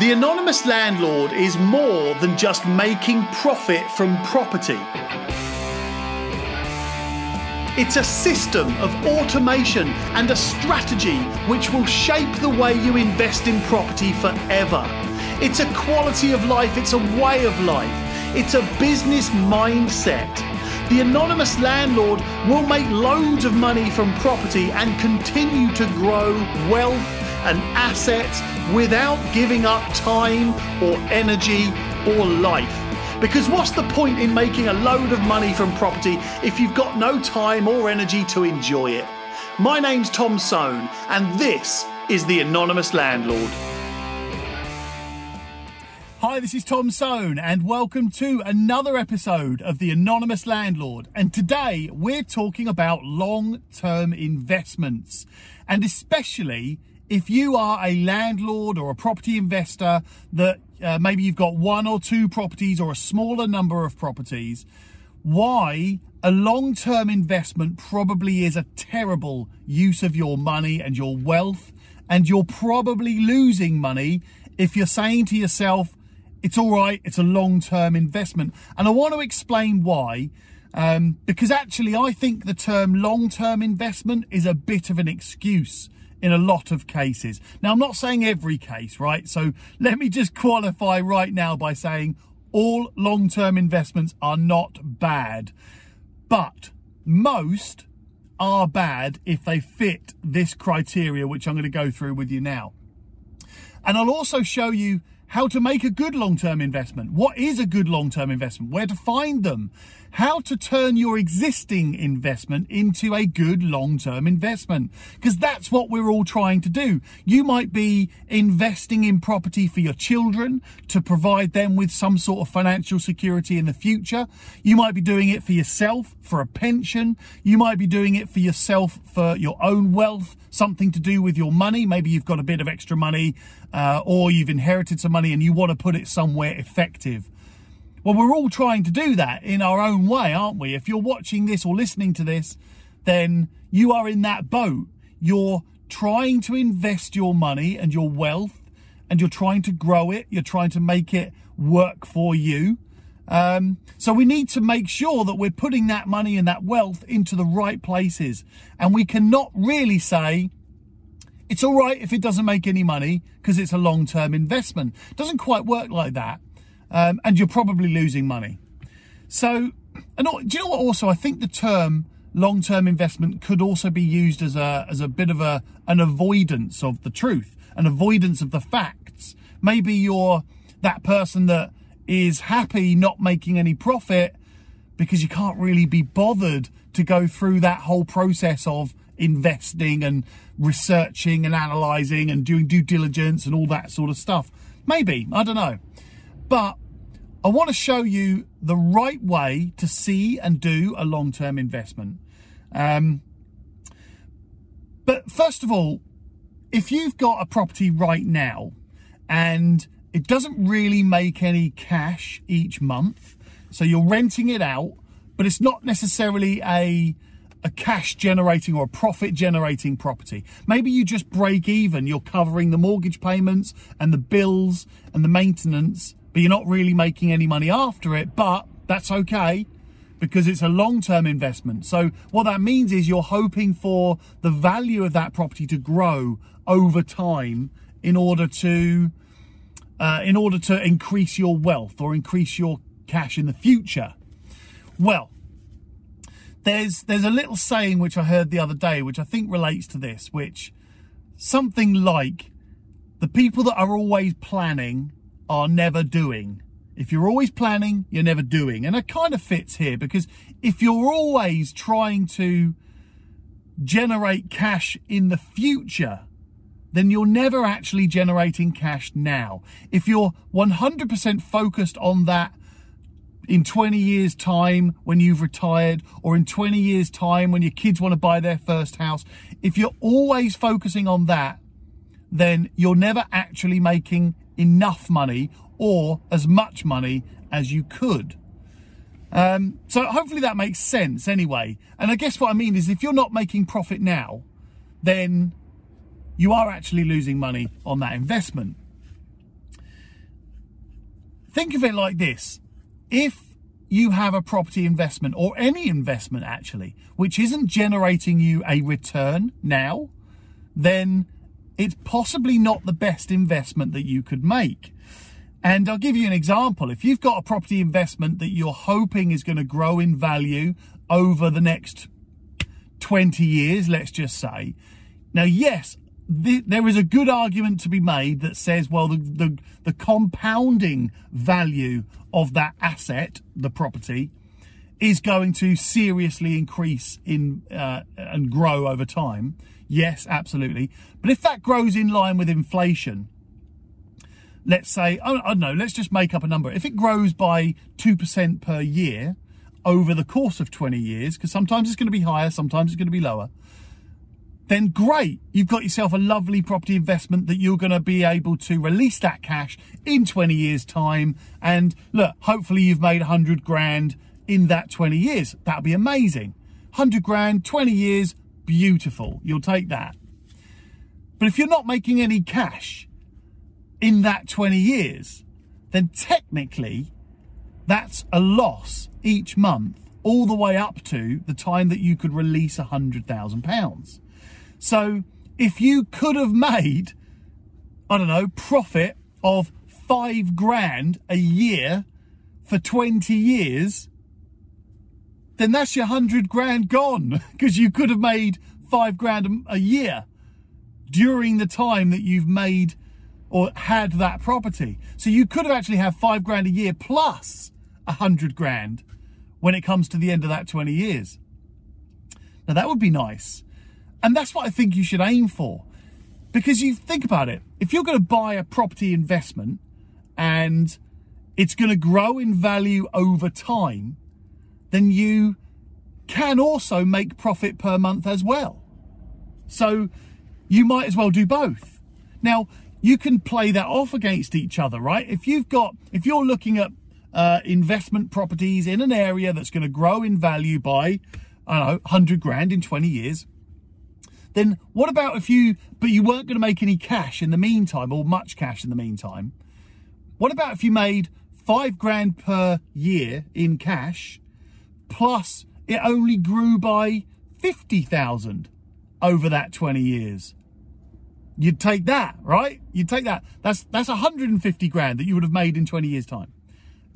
The anonymous landlord is more than just making profit from property. It's a system of automation and a strategy which will shape the way you invest in property forever. It's a quality of life, it's a way of life, it's a business mindset. The anonymous landlord will make loads of money from property and continue to grow wealth and assets without giving up time or energy or life. Because what's the point in making a load of money from property if you've got no time or energy to enjoy it? My name's Tom Soane, and this is The Anonymous Landlord. Hi, this is Tom Soane, and welcome to another episode of The Anonymous Landlord. And today we're talking about long term investments, and especially if you are a landlord or a property investor that uh, maybe you've got one or two properties or a smaller number of properties, why a long term investment probably is a terrible use of your money and your wealth, and you're probably losing money if you're saying to yourself, it's all right, it's a long term investment. And I want to explain why. Um, because actually, I think the term long term investment is a bit of an excuse in a lot of cases. Now, I'm not saying every case, right? So let me just qualify right now by saying all long term investments are not bad, but most are bad if they fit this criteria, which I'm going to go through with you now. And I'll also show you how to make a good long term investment. What is a good long term investment? Where to find them? How to turn your existing investment into a good long term investment. Because that's what we're all trying to do. You might be investing in property for your children to provide them with some sort of financial security in the future. You might be doing it for yourself for a pension. You might be doing it for yourself for your own wealth, something to do with your money. Maybe you've got a bit of extra money uh, or you've inherited some money and you want to put it somewhere effective. Well, we're all trying to do that in our own way, aren't we? If you're watching this or listening to this, then you are in that boat. You're trying to invest your money and your wealth and you're trying to grow it. You're trying to make it work for you. Um, so we need to make sure that we're putting that money and that wealth into the right places. And we cannot really say, it's all right if it doesn't make any money because it's a long term investment. It doesn't quite work like that. Um, and you're probably losing money. So, and do you know what? Also, I think the term long term investment could also be used as a, as a bit of a, an avoidance of the truth, an avoidance of the facts. Maybe you're that person that is happy not making any profit because you can't really be bothered to go through that whole process of investing and researching and analyzing and doing due diligence and all that sort of stuff. Maybe, I don't know. But I want to show you the right way to see and do a long term investment. Um, but first of all, if you've got a property right now and it doesn't really make any cash each month, so you're renting it out, but it's not necessarily a a cash generating or a profit generating property. Maybe you just break even, you're covering the mortgage payments and the bills and the maintenance, but you're not really making any money after it, but that's okay because it's a long term investment. So, what that means is you're hoping for the value of that property to grow over time in order to. Uh, in order to increase your wealth or increase your cash in the future. Well, there's there's a little saying which I heard the other day, which I think relates to this, which something like the people that are always planning are never doing. If you're always planning, you're never doing. And it kind of fits here because if you're always trying to generate cash in the future, then you're never actually generating cash now. If you're 100% focused on that in 20 years' time when you've retired, or in 20 years' time when your kids want to buy their first house, if you're always focusing on that, then you're never actually making enough money or as much money as you could. Um, so hopefully that makes sense anyway. And I guess what I mean is if you're not making profit now, then you are actually losing money on that investment. think of it like this. If you have a property investment or any investment actually, which isn't generating you a return now, then it's possibly not the best investment that you could make. And I'll give you an example. If you've got a property investment that you're hoping is going to grow in value over the next 20 years, let's just say. Now, yes, there is a good argument to be made that says, well, the, the, the compounding value of that asset, the property, is going to seriously increase in uh, and grow over time. Yes, absolutely. But if that grows in line with inflation, let's say, I don't know, let's just make up a number. If it grows by 2% per year over the course of 20 years, because sometimes it's going to be higher, sometimes it's going to be lower, then great. You've got yourself a lovely property investment that you're going to be able to release that cash in 20 years time. And look, hopefully you've made 100 grand in that 20 years. That'd be amazing. 100 grand, 20 years, beautiful. You'll take that. But if you're not making any cash in that 20 years, then technically that's a loss each month all the way up to the time that you could release a hundred thousand pounds. So if you could have made, I don't know, profit of five grand a year for 20 years, then that's your hundred grand gone because you could have made five grand a year during the time that you've made or had that property. So you could have actually had five grand a year plus a hundred grand when it comes to the end of that 20 years. Now that would be nice. And that's what I think you should aim for. Because you think about it, if you're going to buy a property investment and it's going to grow in value over time, then you can also make profit per month as well. So you might as well do both. Now, you can play that off against each other, right? If you've got, if you're looking at uh, investment properties in an area that's going to grow in value by, I don't know, 100 grand in 20 years, then what about if you, but you weren't going to make any cash in the meantime or much cash in the meantime? What about if you made five grand per year in cash plus it only grew by 50,000 over that 20 years? You'd take that, right? You'd take that. That's, that's 150 grand that you would have made in 20 years time.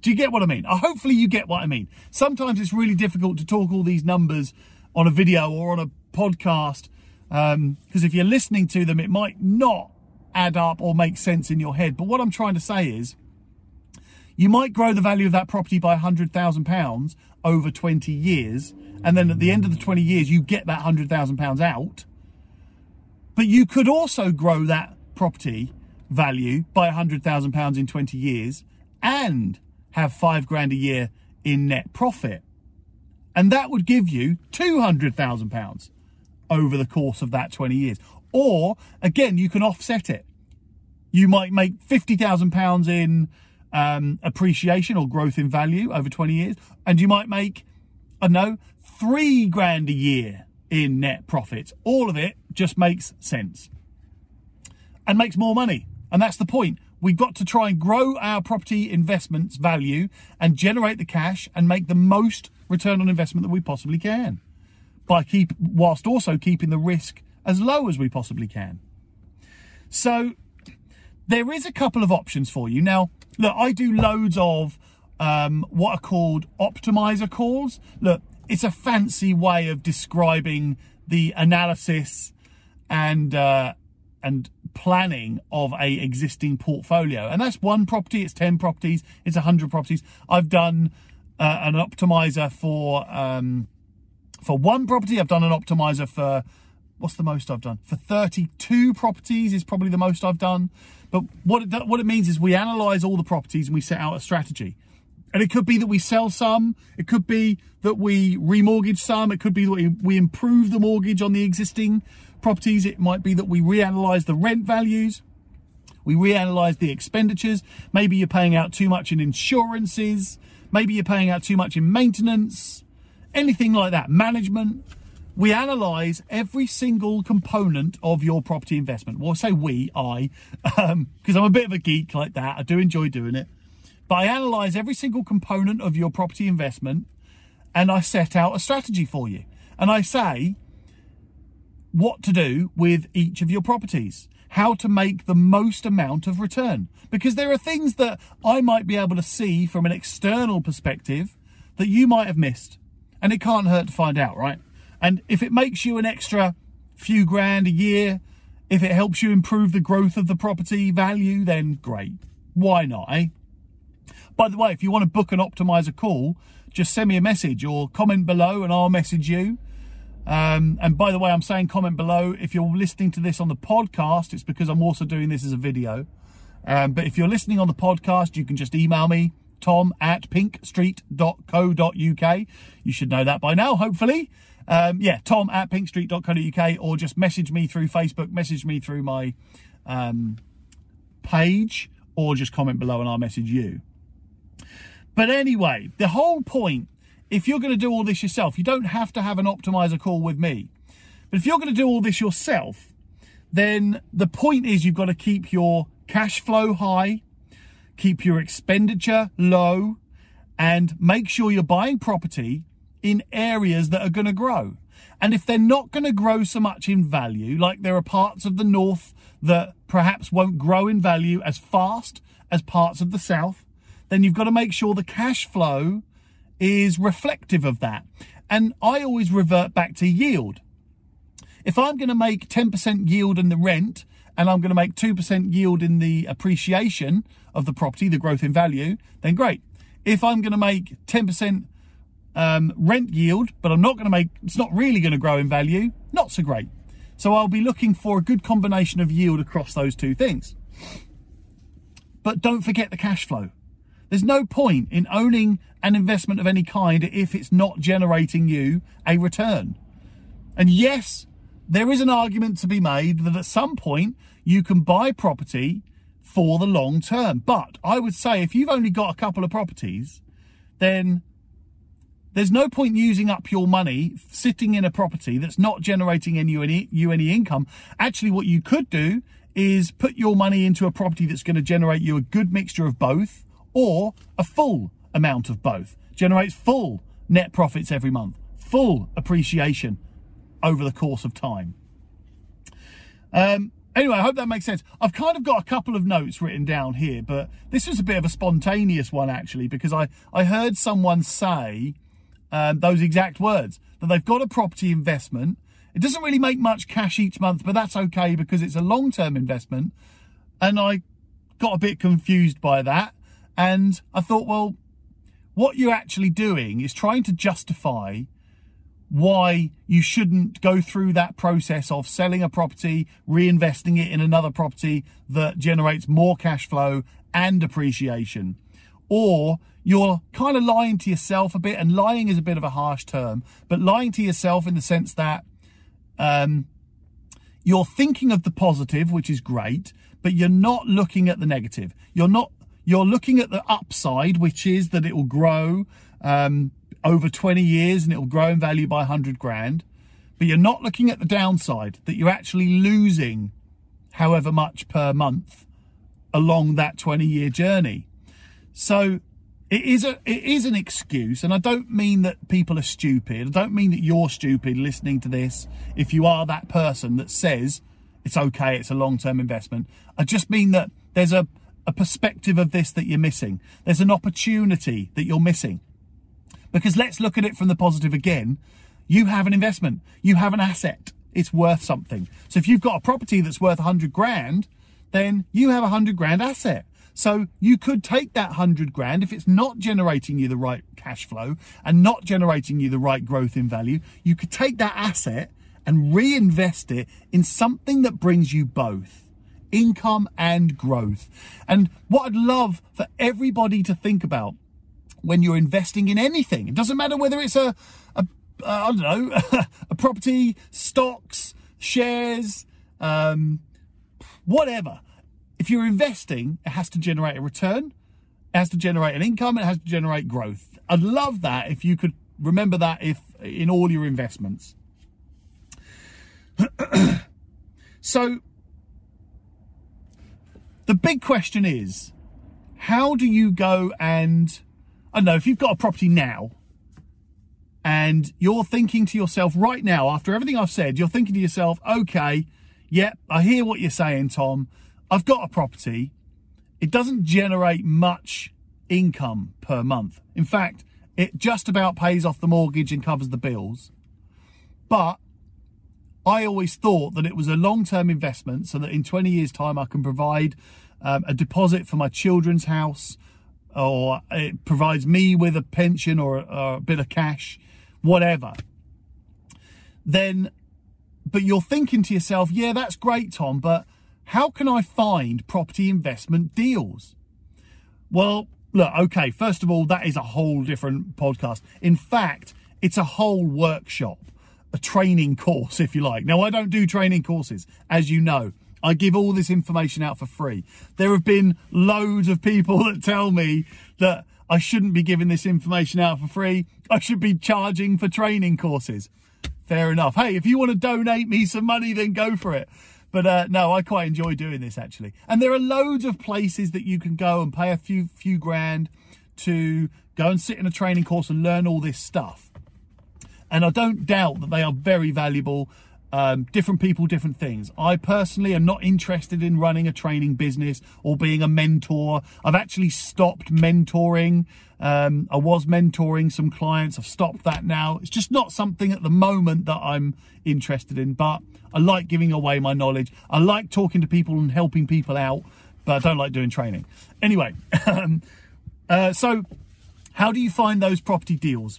Do you get what I mean? Uh, hopefully you get what I mean. Sometimes it's really difficult to talk all these numbers on a video or on a podcast because um, if you're listening to them, it might not add up or make sense in your head. But what I'm trying to say is, you might grow the value of that property by £100,000 over 20 years, and then at the end of the 20 years, you get that £100,000 out. But you could also grow that property value by £100,000 in 20 years and have five grand a year in net profit. And that would give you £200,000 over the course of that 20 years. Or again, you can offset it. You might make £50,000 in um, appreciation or growth in value over 20 years, and you might make, I know, three grand a year in net profits. All of it just makes sense and makes more money. And that's the point. We've got to try and grow our property investments value and generate the cash and make the most return on investment that we possibly can by keep whilst also keeping the risk as low as we possibly can. So there is a couple of options for you. Now, look, I do loads of um, what are called optimizer calls. Look, it's a fancy way of describing the analysis and uh, and planning of a existing portfolio. And that's one property, it's 10 properties, it's 100 properties. I've done uh, an optimizer for um, for one property. I've done an optimizer for what's the most I've done? For 32 properties is probably the most I've done. But what it, what it means is we analyze all the properties and we set out a strategy. And it could be that we sell some, it could be that we remortgage some, it could be that we, improve the mortgage on the existing properties, it might be that we reanalyze the rent values, we reanalyze the expenditures. Maybe you're paying out too much in insurances, maybe you're paying out too much in maintenance, anything like that, management. We analyze every single component of your property investment. Well, I say we, I, because um, I'm a bit of a geek like that. I do enjoy doing it. But I analyze every single component of your property investment and I set out a strategy for you. And I say what to do with each of your properties, how to make the most amount of return. Because there are things that I might be able to see from an external perspective that you might have missed. And it can't hurt to find out, right? And if it makes you an extra few grand a year, if it helps you improve the growth of the property value, then great. Why not, eh? By the way, if you want to book an optimizer call, just send me a message or comment below and I'll message you. Um, and by the way, I'm saying comment below. If you're listening to this on the podcast, it's because I'm also doing this as a video. Um, but if you're listening on the podcast, you can just email me, tom at pinkstreet.co.uk. You should know that by now, hopefully. Um, yeah, tom at pinkstreet.co.uk, or just message me through Facebook, message me through my um, page, or just comment below and I'll message you. But anyway, the whole point, if you're going to do all this yourself, you don't have to have an optimizer call with me. But if you're going to do all this yourself, then the point is you've got to keep your cash flow high, keep your expenditure low, and make sure you're buying property in areas that are going to grow. And if they're not going to grow so much in value, like there are parts of the north that perhaps won't grow in value as fast as parts of the south, then you've got to make sure the cash flow is reflective of that. And I always revert back to yield. If I'm going to make 10% yield in the rent and I'm going to make 2% yield in the appreciation of the property, the growth in value, then great. If I'm going to make 10% um, rent yield, but I'm not going to make, it's not really going to grow in value, not so great. So I'll be looking for a good combination of yield across those two things. But don't forget the cash flow. There's no point in owning an investment of any kind if it's not generating you a return. And yes, there is an argument to be made that at some point you can buy property for the long term. But I would say if you've only got a couple of properties, then there's no point using up your money sitting in a property that's not generating any, any, you any income. Actually, what you could do is put your money into a property that's going to generate you a good mixture of both or a full amount of both. Generates full net profits every month, full appreciation over the course of time. Um, anyway, I hope that makes sense. I've kind of got a couple of notes written down here, but this was a bit of a spontaneous one actually, because I, I heard someone say um, those exact words that they've got a property investment. It doesn't really make much cash each month, but that's okay because it's a long term investment. And I got a bit confused by that. And I thought, well, what you're actually doing is trying to justify why you shouldn't go through that process of selling a property, reinvesting it in another property that generates more cash flow and appreciation. Or you're kind of lying to yourself a bit, and lying is a bit of a harsh term, but lying to yourself in the sense that um, you're thinking of the positive, which is great, but you're not looking at the negative. You're not you're looking at the upside, which is that it will grow um, over 20 years and it will grow in value by 100 grand. But you're not looking at the downside, that you're actually losing however much per month along that 20 year journey. So it is a it is an excuse and i don't mean that people are stupid i don't mean that you're stupid listening to this if you are that person that says it's okay it's a long-term investment i just mean that there's a a perspective of this that you're missing. There's an opportunity that you're missing. Because let's look at it from the positive again. You have an investment, you have an asset, it's worth something. So if you've got a property that's worth 100 grand, then you have a 100 grand asset. So you could take that 100 grand if it's not generating you the right cash flow and not generating you the right growth in value, you could take that asset and reinvest it in something that brings you both income and growth. And what I'd love for everybody to think about when you're investing in anything, it doesn't matter whether it's a, a uh, I don't know, a property, stocks, shares, um, whatever. If you're investing, it has to generate a return, it has to generate an income, it has to generate growth. I'd love that if you could remember that if in all your investments. so the big question is how do you go and, I don't know, if you've got a property now and you're thinking to yourself right now, after everything I've said, you're thinking to yourself, okay, yep, I hear what you're saying, Tom. I've got a property. It doesn't generate much income per month. In fact, it just about pays off the mortgage and covers the bills. But I always thought that it was a long term investment so that in 20 years' time I can provide um, a deposit for my children's house or it provides me with a pension or, or a bit of cash, whatever. Then, but you're thinking to yourself, yeah, that's great, Tom, but how can I find property investment deals? Well, look, okay, first of all, that is a whole different podcast. In fact, it's a whole workshop a training course, if you like. Now, I don't do training courses, as you know. I give all this information out for free. There have been loads of people that tell me that I shouldn't be giving this information out for free. I should be charging for training courses. Fair enough. Hey, if you want to donate me some money, then go for it. But uh, no, I quite enjoy doing this actually. And there are loads of places that you can go and pay a few few grand to go and sit in a training course and learn all this stuff and I don't doubt that they are very valuable. Um, different people, different things. I personally am not interested in running a training business or being a mentor. I've actually stopped mentoring. Um, I was mentoring some clients. I've stopped that now. It's just not something at the moment that I'm interested in, but I like giving away my knowledge. I like talking to people and helping people out, but I don't like doing training. Anyway, um, uh, so how do you find those property deals?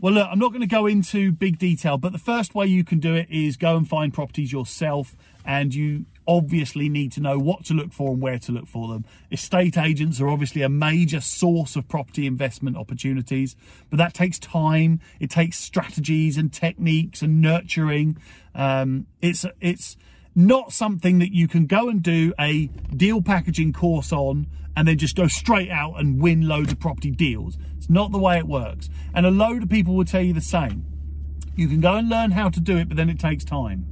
Well, look, I'm not going to go into big detail, but the first way you can do it is go and find properties yourself, and you obviously need to know what to look for and where to look for them. Estate agents are obviously a major source of property investment opportunities, but that takes time. It takes strategies and techniques and nurturing. Um, it's it's not something that you can go and do a deal packaging course on and then just go straight out and win loads of property deals. It's not the way it works. And a load of people will tell you the same. You can go and learn how to do it, but then it takes time.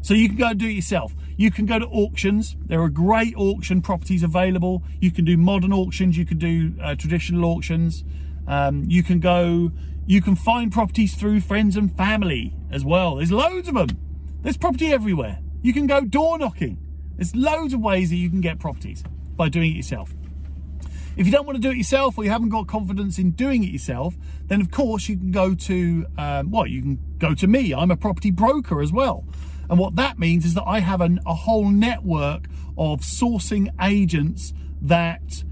So you can go and do it yourself. You can go to auctions. There are great auction properties available. You can do modern auctions. You can do uh, traditional auctions. Um, you can go. You can find properties through friends and family as well. There's loads of them. There's property everywhere. You can go door knocking. There's loads of ways that you can get properties by doing it yourself. If you don't want to do it yourself or you haven't got confidence in doing it yourself, then of course you can go to, um, well, you can go to me. I'm a property broker as well. And what that means is that I have an, a whole network of sourcing agents that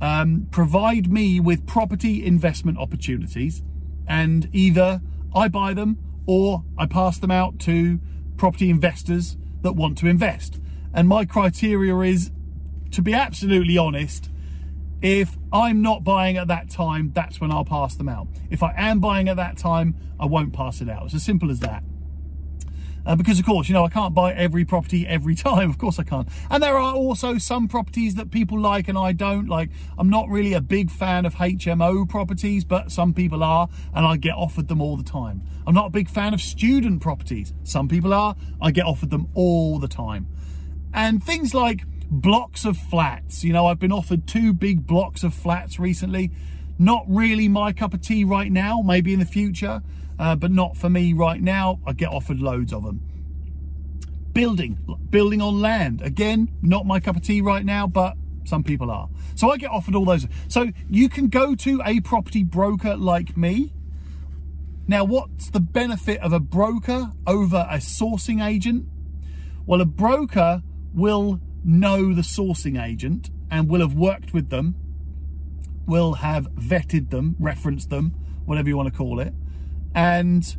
um, provide me with property investment opportunities. And either I buy them or I pass them out to property investors that want to invest. And my criteria is, to be absolutely honest, if I'm not buying at that time, that's when I'll pass them out. If I am buying at that time, I won't pass it out. It's as simple as that. Uh, because of course, you know, I can't buy every property every time. Of course I can't. And there are also some properties that people like and I don't. Like, I'm not really a big fan of HMO properties, but some people are, and I get offered them all the time. I'm not a big fan of student properties. Some people are. I get offered them all the time. And things like blocks of flats. You know, I've been offered two big blocks of flats recently. Not really my cup of tea right now, maybe in the future uh, but not for me right now. I get offered loads of them. Building, building on land. Again, not my cup of tea right now, but some people are. So I get offered all those. So you can go to a property broker like me. Now, what's the benefit of a broker over a sourcing agent? Well, a broker will know the sourcing agent and will have worked with them, will have vetted them, referenced them, whatever you want to call it and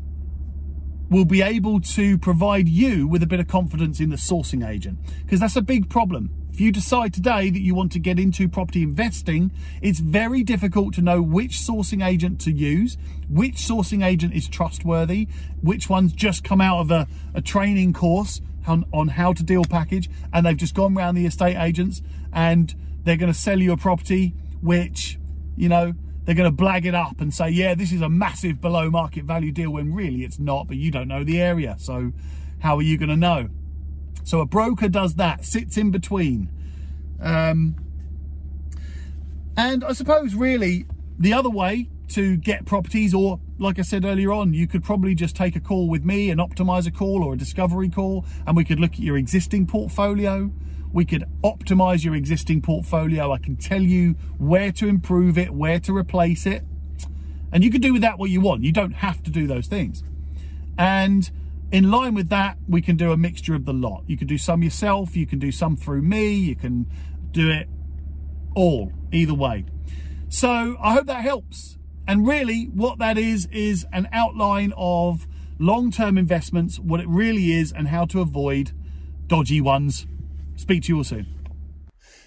will be able to provide you with a bit of confidence in the sourcing agent because that's a big problem. If you decide today that you want to get into property investing, it's very difficult to know which sourcing agent to use, which sourcing agent is trustworthy, which one's just come out of a, a training course on, on how to deal package and they've just gone around the estate agents and they're going to sell you a property which, you know, they're going to blag it up and say, yeah, this is a massive below market value deal when really it's not, but you don't know the area. So how are you going to know? So a broker does that, sits in between. Um, And I suppose really the other way to get properties, or like I said earlier on, you could probably just take a call with me, an optimizer call or a discovery call, and we could look at your existing portfolio. We could optimize your existing portfolio. I can tell you where to improve it, where to replace it. And you can do with that what you want. You don't have to do those things. And in line with that, we can do a mixture of the lot. You can do some yourself, you can do some through me, you can do it all, either way. So I hope that helps. And really, what that is, is an outline of long term investments, what it really is, and how to avoid dodgy ones. Speak to you all soon.